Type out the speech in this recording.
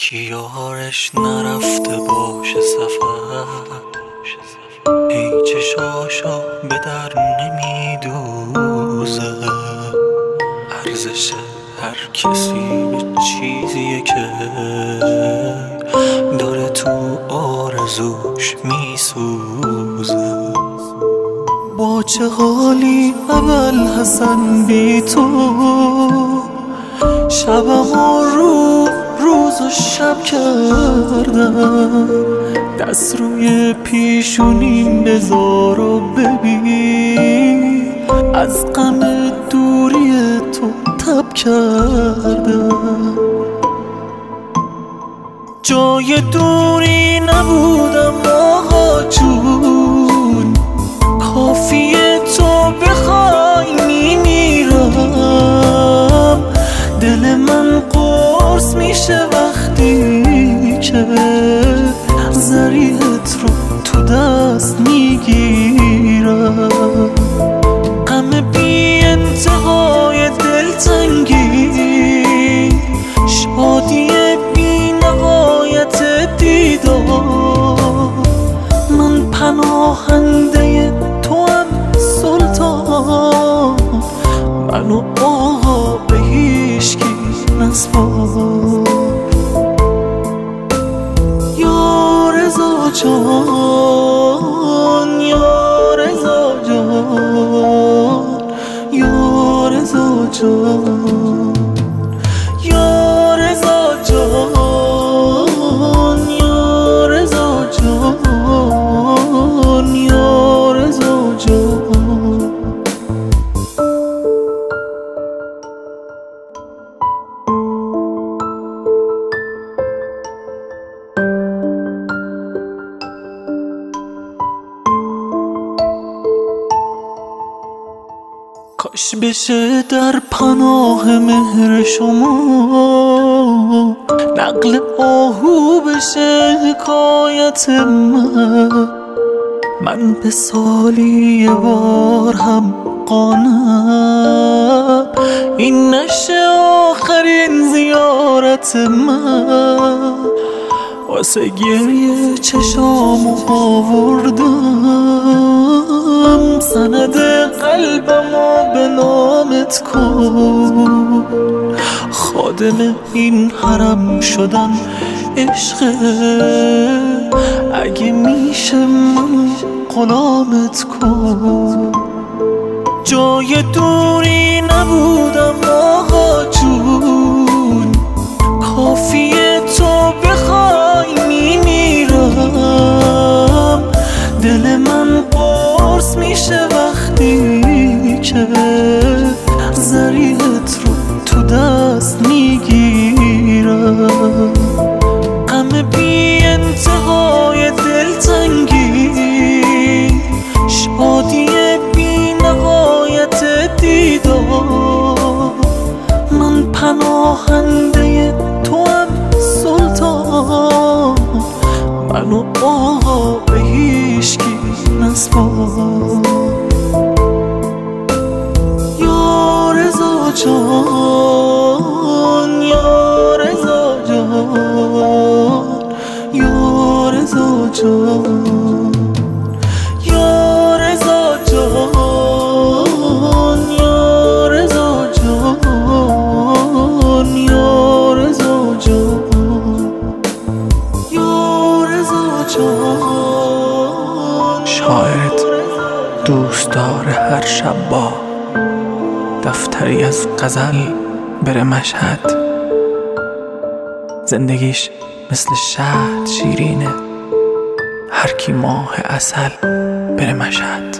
هر کی یارش نرفته باشه سفر. ای چشاشا به در نمیدوزه. ارزش هر کسی به چیزیه که داره تو آرزوش میسوزه. با چه حالی اول حسن بی تو؟ شبم رو شب کردم. دست روی پیشونیم بذار و ببین. از غم دوری تو تب کردم. جای دوری نبودم آقا جون. کافیه تو بخوای میمیرم. دل من قرص میشه که زریحت رو تو دست می‌گیرم. غم بی انتهای دلتنگی شادی بی نهایت دیدار. من پناهنده تو هم سلطان منو جان یا رضا جان یا رضا جان کاش بشه در پناه مهر شما. نقل آهو بشه حکایت من. من به سالی بار هم قانم. این نشه آخرین زیارت من. واسه گریه چشامو آوردم. سند قلبمو به نامت کن. خادم این حرم شدن عشقه اگه میشه من غلامت کن. جای دوری نبودم آقا جون. کافیه تو بخوای میمیرم. دل من قرص میشه وقتی که پناهنده تو هم سلطان. منو آقا به هیشکی نسپار یا رضا جان. داره هر شب با دفتری از غزل بره مشهد. زندگیش مثل شهد شیرینه. هر کی ماه اصل بره مشهد.